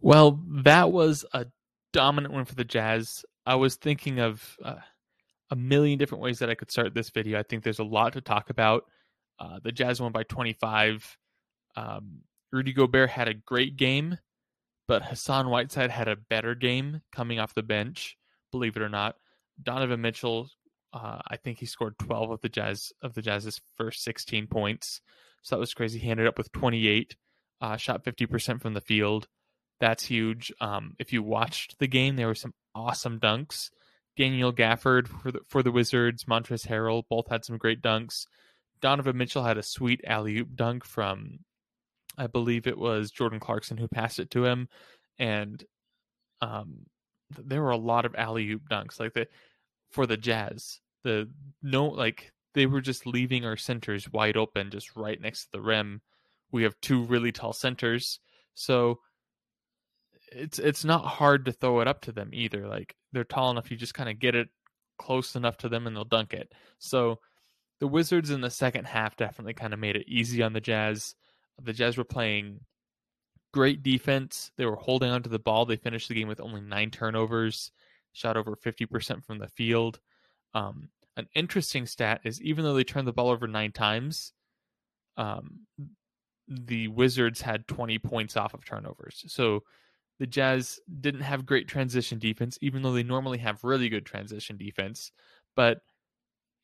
Well, that was a dominant win for the Jazz. I was thinking of uh, a million different ways that I could start this video. I think there's a lot to talk about. Uh, the Jazz won by 25. Um, Rudy Gobert had a great game, but Hassan Whiteside had a better game coming off the bench. Believe it or not, Donovan Mitchell. Uh, I think he scored 12 of the Jazz of the Jazz's first 16 points. So that was crazy. He ended up with 28, uh, shot 50% from the field. That's huge. Um, if you watched the game, there were some awesome dunks. Daniel Gafford for the for the Wizards, Montrezl Harrell both had some great dunks. Donovan Mitchell had a sweet alley oop dunk from, I believe it was Jordan Clarkson who passed it to him, and um, there were a lot of alley oop dunks like the for the Jazz. The no like they were just leaving our centers wide open, just right next to the rim. We have two really tall centers, so it's it's not hard to throw it up to them either. Like they're tall enough, you just kind of get it close enough to them and they'll dunk it. So the Wizards in the second half definitely kind of made it easy on the Jazz. The Jazz were playing great defense. They were holding onto the ball. They finished the game with only nine turnovers, shot over 50% from the field. Um, an interesting stat is even though they turned the ball over nine times, um, the Wizards had 20 points off of turnovers. So the Jazz didn't have great transition defense, even though they normally have really good transition defense. But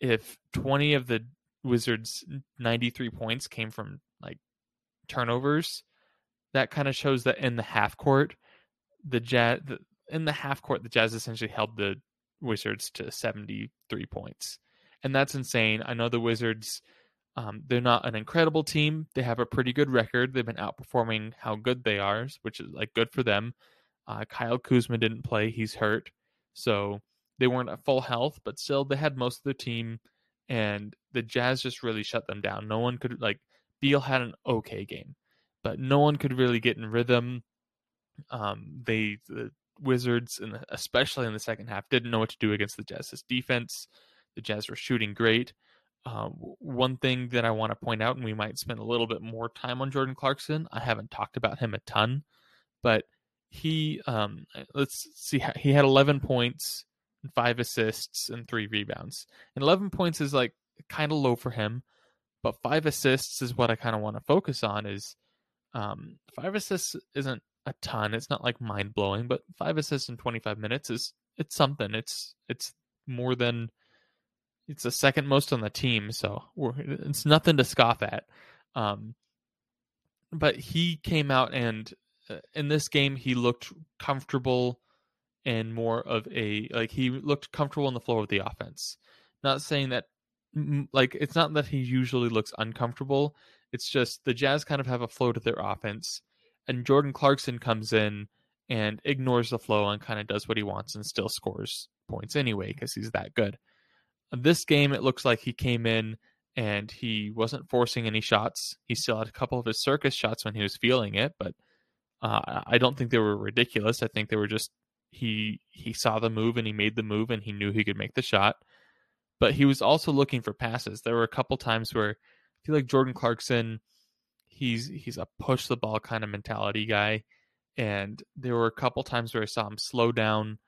if 20 of the Wizards' 93 points came from like turnovers, that kind of shows that in the half court, the Jazz, the, in the half court, the Jazz essentially held the Wizards to 73 points. And that's insane. I know the Wizards um, they're not an incredible team. They have a pretty good record. They've been outperforming how good they are, which is like good for them. Uh, Kyle Kuzma didn't play; he's hurt, so they weren't at full health. But still, they had most of their team, and the Jazz just really shut them down. No one could like Beal had an okay game, but no one could really get in rhythm. Um, they the Wizards, and especially in the second half, didn't know what to do against the Jazz's defense. The Jazz were shooting great. Uh, one thing that I want to point out, and we might spend a little bit more time on Jordan Clarkson. I haven't talked about him a ton, but he, um, let's see, he had 11 points, five assists, and three rebounds. And 11 points is like kind of low for him, but five assists is what I kind of want to focus on. Is um, five assists isn't a ton. It's not like mind blowing, but five assists in 25 minutes is it's something. It's it's more than it's the second most on the team, so it's nothing to scoff at. Um, but he came out and uh, in this game he looked comfortable and more of a like he looked comfortable in the flow of the offense. Not saying that like it's not that he usually looks uncomfortable. It's just the Jazz kind of have a flow to their offense, and Jordan Clarkson comes in and ignores the flow and kind of does what he wants and still scores points anyway because he's that good. This game, it looks like he came in and he wasn't forcing any shots. He still had a couple of his circus shots when he was feeling it, but uh, I don't think they were ridiculous. I think they were just he he saw the move and he made the move and he knew he could make the shot. But he was also looking for passes. There were a couple times where I feel like Jordan Clarkson, he's he's a push the ball kind of mentality guy, and there were a couple times where I saw him slow down.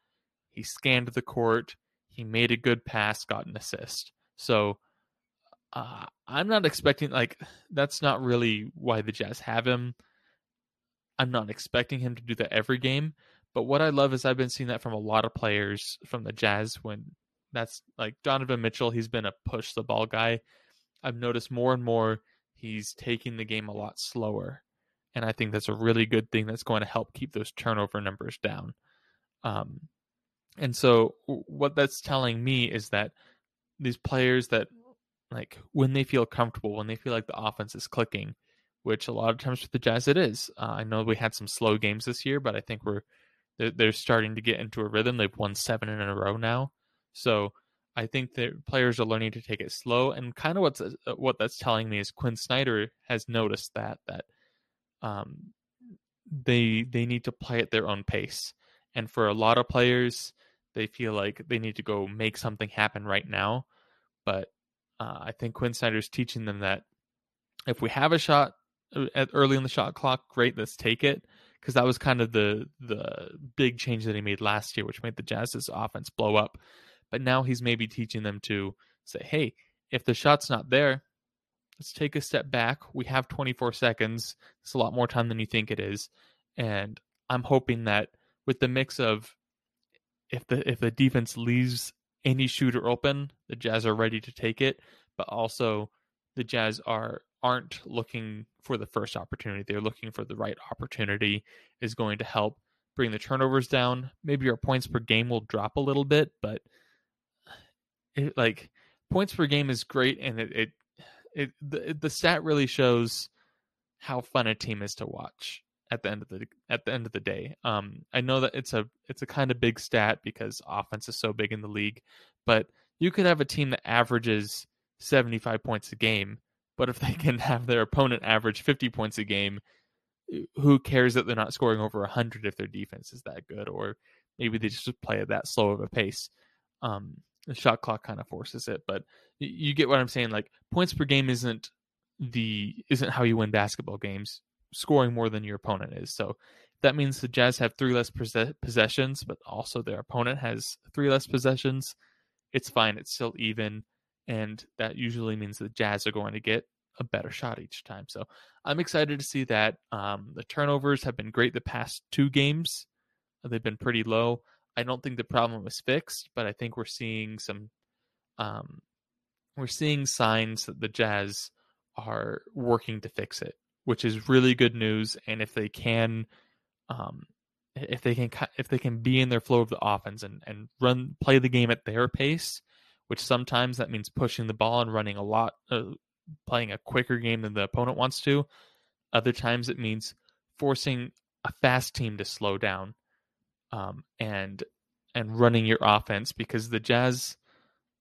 He scanned the court he made a good pass, got an assist. So uh, I'm not expecting like that's not really why the Jazz have him. I'm not expecting him to do that every game, but what I love is I've been seeing that from a lot of players from the Jazz when that's like Donovan Mitchell, he's been a push the ball guy. I've noticed more and more he's taking the game a lot slower. And I think that's a really good thing that's going to help keep those turnover numbers down. Um, and so what that's telling me is that these players that like when they feel comfortable, when they feel like the offense is clicking, which a lot of times for the Jazz it is. Uh, I know we had some slow games this year, but I think we're they're, they're starting to get into a rhythm. They've won seven in a row now, so I think that players are learning to take it slow. And kind of what's uh, what that's telling me is Quin Snyder has noticed that that um, they they need to play at their own pace. And for a lot of players, they feel like they need to go make something happen right now. But uh, I think Quin Snyder's teaching them that if we have a shot uh, at early in the shot clock, great, let's take it. because that was kind of the the big change that he made last year, which made the Jazz's offense blow up. But now he's maybe teaching them to say, hey, if the shot's not there, let's take a step back. We have 24 seconds. It's a lot more time than you think it is. And I'm hoping that with the mix of if the if the defense leaves any shooter open, the Jazz are ready to take it, but also the Jazz are aren't looking for the first opportunity. They're looking for the right opportunity is going to help bring the turnovers down. Maybe your points per game will drop a little bit, but it, like points per game is great and it, it it the, the stat really shows how fun a team is to watch at the end of the at the end of the day. Um, I know that it's a it's a kind of big stat because offense is so big in the league, but you could have a team that averages 75 points a game, but if they can have their opponent average 50 points a game, who cares that they're not scoring over 100 if their defense is that good or maybe they just play at that slow of a pace. Um, the shot clock kind of forces it, but you get what I'm saying. Like points per game isn't the isn't how you win basketball games. Scoring more than your opponent is. So that means the Jazz have three less possessions, but also their opponent has three less possessions. It's fine. It's still even, and that usually means the Jazz are going to get a better shot each time. So I'm excited to see that. Um, the turnovers have been great the past two games. They've been pretty low. I don't think the problem was fixed, but I think we're seeing some um, we're seeing signs that the Jazz are working to fix it, which is really good news. And if they can, um, if they can, if they can be in their flow of the offense and and run play the game at their pace, which sometimes that means pushing the ball and running a lot, uh, playing a quicker game than the opponent wants to. Other times it means forcing a fast team to slow down um, and and running your offense because the Jazz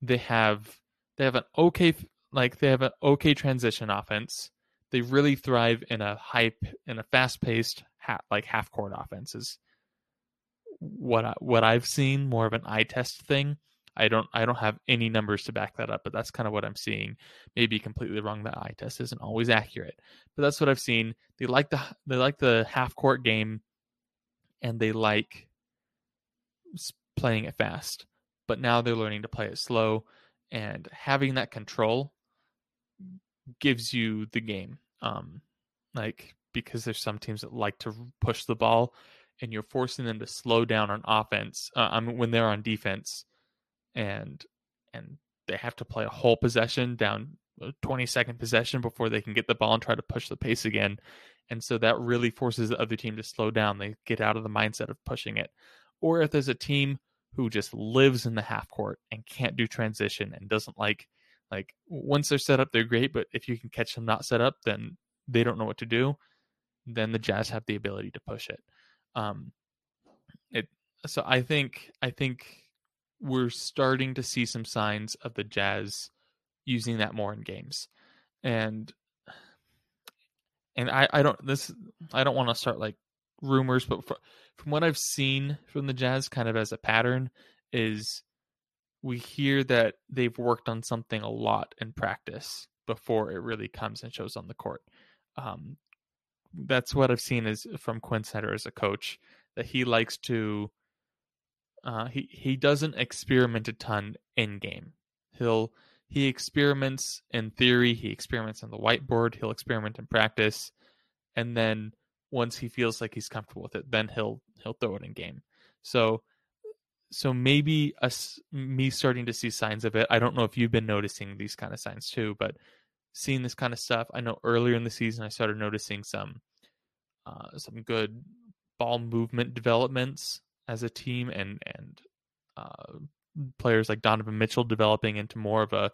they have they have an okay like they have an okay transition offense. They really thrive in a hype in a fast paced ha- like half court offenses. What I, what I've seen more of an eye test thing. I don't I don't have any numbers to back that up, but that's kind of what I'm seeing. Maybe completely wrong. The eye test isn't always accurate, but that's what I've seen. They like the they like the half court game, and they like playing it fast. But now they're learning to play it slow, and having that control gives you the game. Um, like because there's some teams that like to push the ball, and you're forcing them to slow down on offense. Uh, I mean, when they're on defense, and and they have to play a whole possession down a 20 second possession before they can get the ball and try to push the pace again. And so that really forces the other team to slow down. They get out of the mindset of pushing it or if there's a team who just lives in the half court and can't do transition and doesn't like like once they're set up they're great but if you can catch them not set up then they don't know what to do then the jazz have the ability to push it. Um it so i think i think we're starting to see some signs of the jazz using that more in games. And and i i don't this i don't want to start like rumors but for, from what I've seen from the Jazz, kind of as a pattern, is we hear that they've worked on something a lot in practice before it really comes and shows on the court. Um, that's what I've seen is from Quin Snyder as a coach that he likes to. Uh, he he doesn't experiment a ton in game. He'll he experiments in theory. He experiments on the whiteboard. He'll experiment in practice, and then once he feels like he's comfortable with it, then he'll he'll throw it in game. So so maybe us me starting to see signs of it. I don't know if you've been noticing these kind of signs too, but seeing this kind of stuff. I know earlier in the season I started noticing some uh, some good ball movement developments as a team, and and uh, players like Donovan Mitchell developing into more of a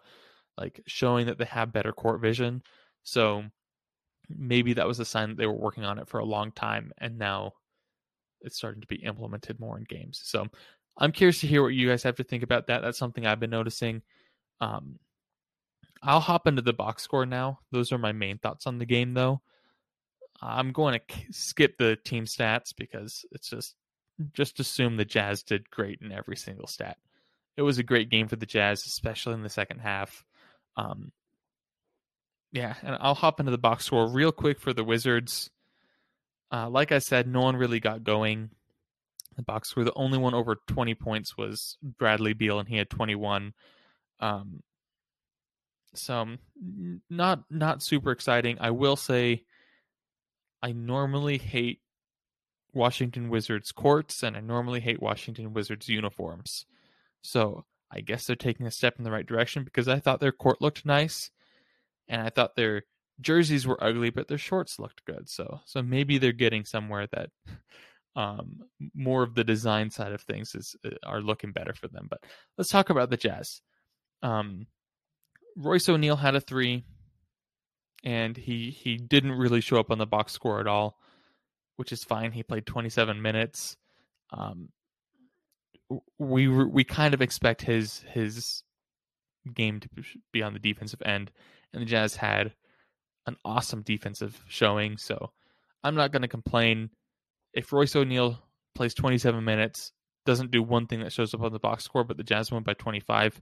like showing that they have better court vision. So maybe that was a sign that they were working on it for a long time and now it's starting to be implemented more in games. So I'm curious to hear what you guys have to think about that. That's something I've been noticing. Um, I'll hop into the box score now. Those are my main thoughts on the game, though. I'm going to skip the team stats because it's just just assume the Jazz did great in every single stat. It was a great game for the Jazz, especially in the second half. Um, yeah, and I'll hop into the box score real quick for the Wizards. Uh, like I said, no one really got going. The box score, the only one over 20 points was Bradley Beal, and he had 21. Um, so not not super exciting. I will say, I normally hate Washington Wizards courts, and I normally hate Washington Wizards uniforms. So I guess they're taking a step in the right direction because I thought their court looked nice, and I thought their jerseys were ugly, but their shorts looked good. So so maybe they're getting somewhere that um, more of the design side of things is uh, are looking better for them. But let's talk about the Jazz. Um, Royce O'Neale had a three, and he he didn't really show up on the box score at all, which is fine. He played 27 minutes. Um, we we kind of expect his his game to be on the defensive end, and the Jazz had an awesome defensive showing. So I'm not going to complain if Royce O'Neale plays 27 minutes, doesn't do one thing that shows up on the box score, but the Jazz win by 25.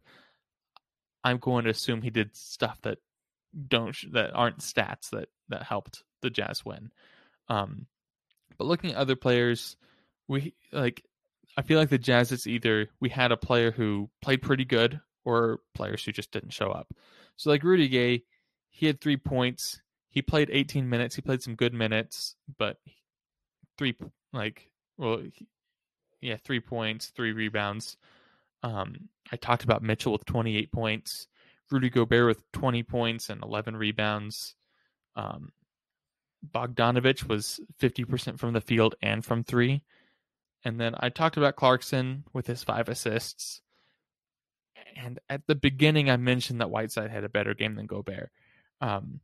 I'm going to assume he did stuff that don't that aren't stats that that helped the Jazz win. Um, but looking at other players, we like I feel like the Jazz it's either we had a player who played pretty good or players who just didn't show up. So like Rudy Gay, he had three points. He played 18 minutes. He played some good minutes, but three like well, he, yeah, three points, three rebounds. Um, I talked about Mitchell with 28 points, Rudy Gobert with 20 points and 11 rebounds. Um, Bogdanovich was 50% from the field and from three. And then I talked about Clarkson with his five assists. And at the beginning, I mentioned that Whiteside had a better game than Gobert. Um,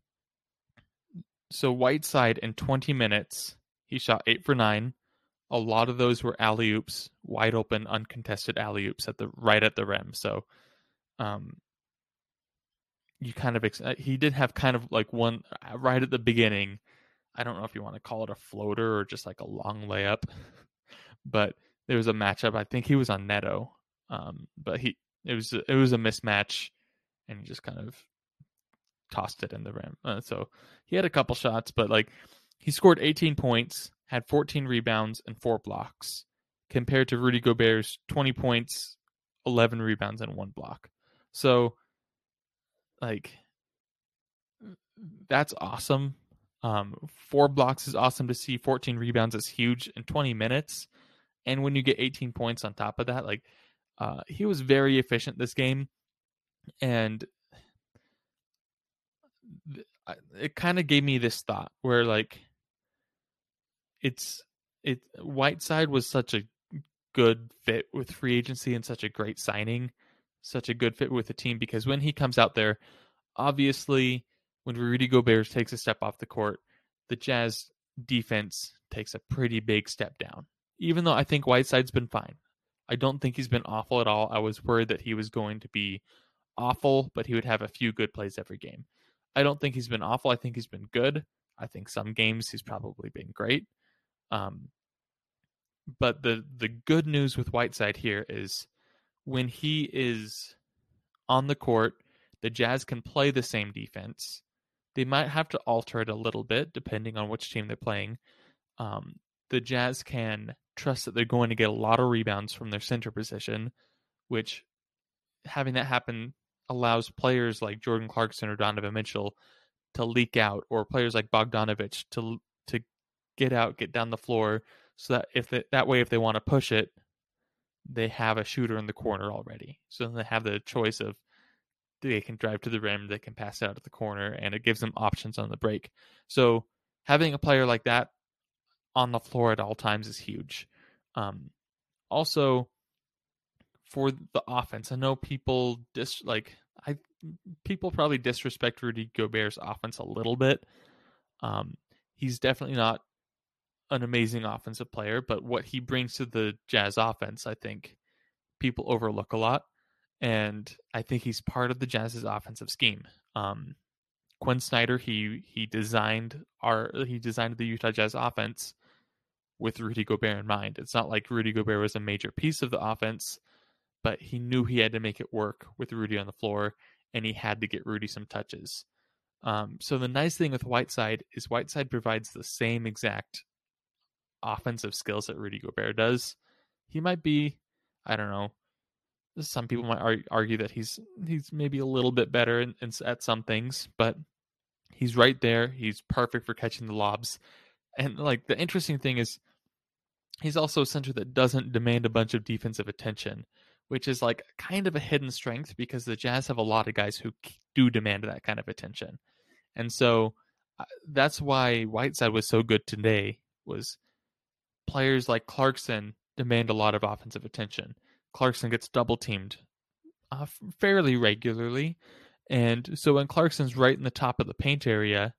so Whiteside in 20 minutes, he shot eight for nine. A lot of those were alley oops, wide open, uncontested alley oops at the right at the rim. So, um, you kind of ex- uh, he did have kind of like one uh, right at the beginning. I don't know if you want to call it a floater or just like a long layup but there was a matchup. I think he was on Neto, um, but he it was it was a mismatch, and he just kind of tossed it in the rim. Uh, so he had a couple shots, but like he scored 18 points, had 14 rebounds and four blocks, compared to Rudy Gobert's 20 points, 11 rebounds and one block. So like that's awesome. Um, four blocks is awesome to see. 14 rebounds is huge in 20 minutes. And when you get 18 points on top of that, like uh, he was very efficient this game, and it kind of gave me this thought where like it's it Whiteside was such a good fit with free agency and such a great signing, such a good fit with the team because when he comes out there, obviously when Rudy Gobert takes a step off the court, the Jazz defense takes a pretty big step down even though I think Whiteside's been fine. I don't think he's been awful at all. I was worried that he was going to be awful, but he would have a few good plays every game. I don't think he's been awful. I think he's been good. I think some games he's probably been great. Um, but the the good news with Whiteside here is when he is on the court, the Jazz can play the same defense. They might have to alter it a little bit depending on which team they're playing. Um, the Jazz can trust that they're going to get a lot of rebounds from their center position, which having that happen allows players like Jordan Clarkson or Donovan Mitchell to leak out, or players like Bogdanovich to to get out, get down the floor, so that if they, that way, if they want to push it, they have a shooter in the corner already. So then they have the choice of they can drive to the rim, they can pass out at the corner, and it gives them options on the break. So having a player like that on the floor at all times is huge. Um, also, for the offense, I know people dis like I people probably disrespect Rudy Gobert's offense a little bit. Um, he's definitely not an amazing offensive player, but what he brings to the Jazz offense, I think people overlook a lot. And I think he's part of the Jazz's offensive scheme. Um, Quin Snyder, he he designed our he designed the Utah Jazz offense with Rudy Gobert in mind. It's not like Rudy Gobert was a major piece of the offense, but he knew he had to make it work with Rudy on the floor, and he had to get Rudy some touches. Um, so the nice thing with Whiteside is Whiteside provides the same exact offensive skills that Rudy Gobert does. He might be, I don't know. Some people might argue that he's he's maybe a little bit better in, in, at some things, but he's right there. He's perfect for catching the lobs. And like the interesting thing is, he's also a center that doesn't demand a bunch of defensive attention, which is like kind of a hidden strength because the Jazz have a lot of guys who do demand that kind of attention. And so uh, that's why Whiteside was so good today was players like Clarkson demand a lot of offensive attention. Clarkson gets double teamed uh, fairly regularly. And so when Clarkson's right in the top of the paint area,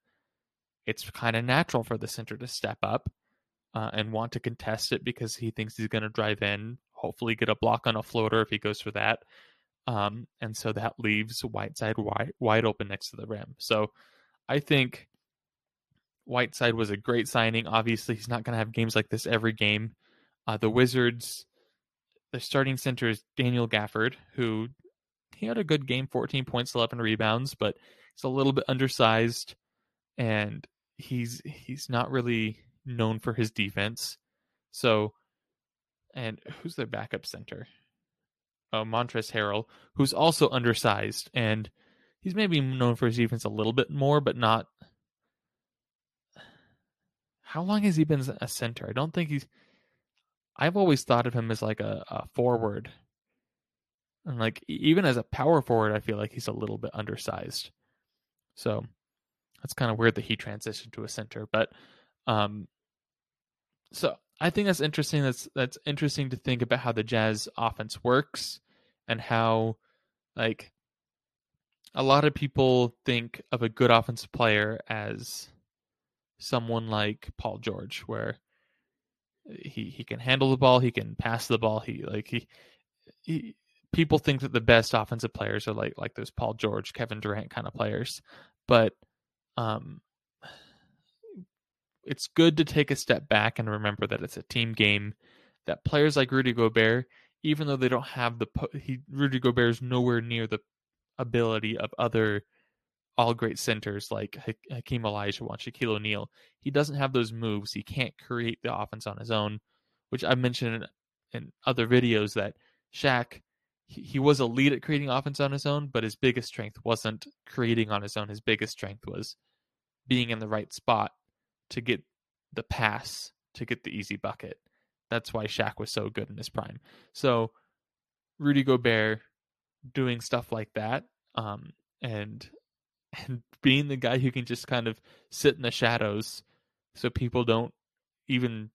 it's kind of natural for the center to step up uh, and want to contest it because he thinks he's going to drive in, hopefully get a block on a floater if he goes for that. Um, and so that leaves Whiteside wide, wide open next to the rim. So I think Whiteside was a great signing. Obviously, he's not going to have games like this every game. Uh, the Wizards, the starting center is Daniel Gafford, who he had a good game 14 points, 11 rebounds, but he's a little bit undersized and he's he's not really known for his defense. So, and who's their backup center? Oh, Montrezl Harrell, who's also undersized and he's maybe known for his defense a little bit more, but not how long has he been a center? I don't think he's. I've always thought of him as like a, a forward, and like even as a power forward, I feel like he's a little bit undersized. So that's kind of weird that he transitioned to a center, but um, so I think that's interesting. That's that's interesting to think about how the Jazz offense works and how like a lot of people think of a good offensive player as someone like Paul George, where he he can handle the ball, he can pass the ball, he like he he people think that the best offensive players are like like those Paul George, Kevin Durant kind of players, but um it's good to take a step back and remember that it's a team game that players like Rudy Gobert even though they don't have the he Rudy Gobert is nowhere near the ability of other all great centers like Hakeem Olajuwon, Shaquille O'Neal. He doesn't have those moves. He can't create the offense on his own, which I mentioned in, in other videos that Shaq he, he was lead at creating offense on his own, but his biggest strength wasn't creating on his own. His biggest strength was being in the right spot to get the pass, to get the easy bucket. That's why Shaq was so good in his prime. So Rudy Gobert doing stuff like that um, and and being the guy who can just kind of sit in the shadows so people don't even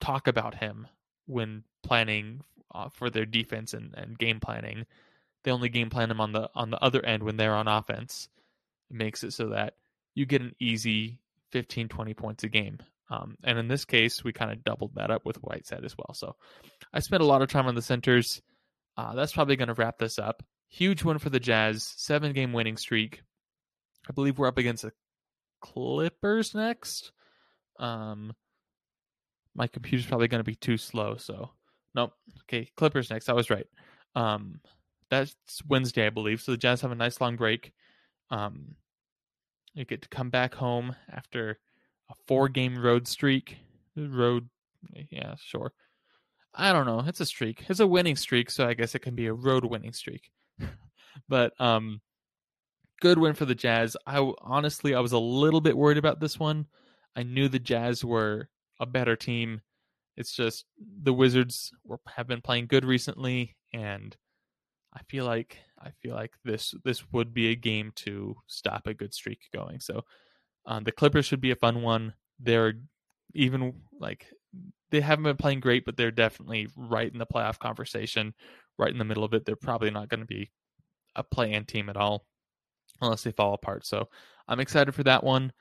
talk about him when planning uh, for their defense and, and game planning. They only game plan him on the on the other end when they're on offense. It makes it so that you get an easy 15, 20 points a game. Um, and in this case, we kind of doubled that up with Whiteside as well. So I spent a lot of time on the centers. Uh, that's probably going to wrap this up. Huge win for the Jazz, seven game winning streak. I believe we're up against the Clippers next. Um, my computer's probably going to be too slow, so nope. Okay, Clippers next. I was right. Um, that's Wednesday, I believe. So the Jazz have a nice long break. Um, you get to come back home after a four-game road streak. Road, yeah, sure. I don't know. It's a streak. It's a winning streak, so I guess it can be a road winning streak. but um, good win for the Jazz. I honestly I was a little bit worried about this one. I knew the Jazz were a better team. It's just the Wizards were, have been playing good recently, and I feel like I feel like this this would be a game to stop a good streak going. So um, the Clippers should be a fun one. They're even like they haven't been playing great, but they're definitely right in the playoff conversation, right in the middle of it. They're probably not going to be a play-in team at all unless they fall apart. So I'm excited for that one.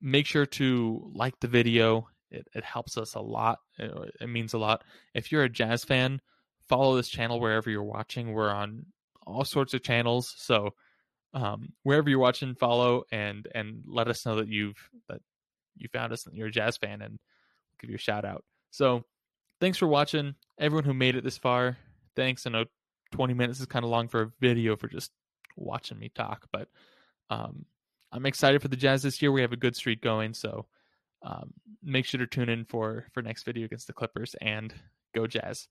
Make sure to like the video. It, it helps us a lot. It, it means a lot. If you're a jazz fan, follow this channel wherever you're watching. We're on all sorts of channels. So um, wherever you're watching, follow and and let us know that you've that you found us and you're a jazz fan and we'll give you a shout out. So thanks for watching. Everyone who made it this far, thanks. I know 20 minutes is kind of long for a video for just watching me talk, but um, I'm excited for the Jazz this year. We have a good streak going, so um, make sure to tune in for for next video against the Clippers and go Jazz.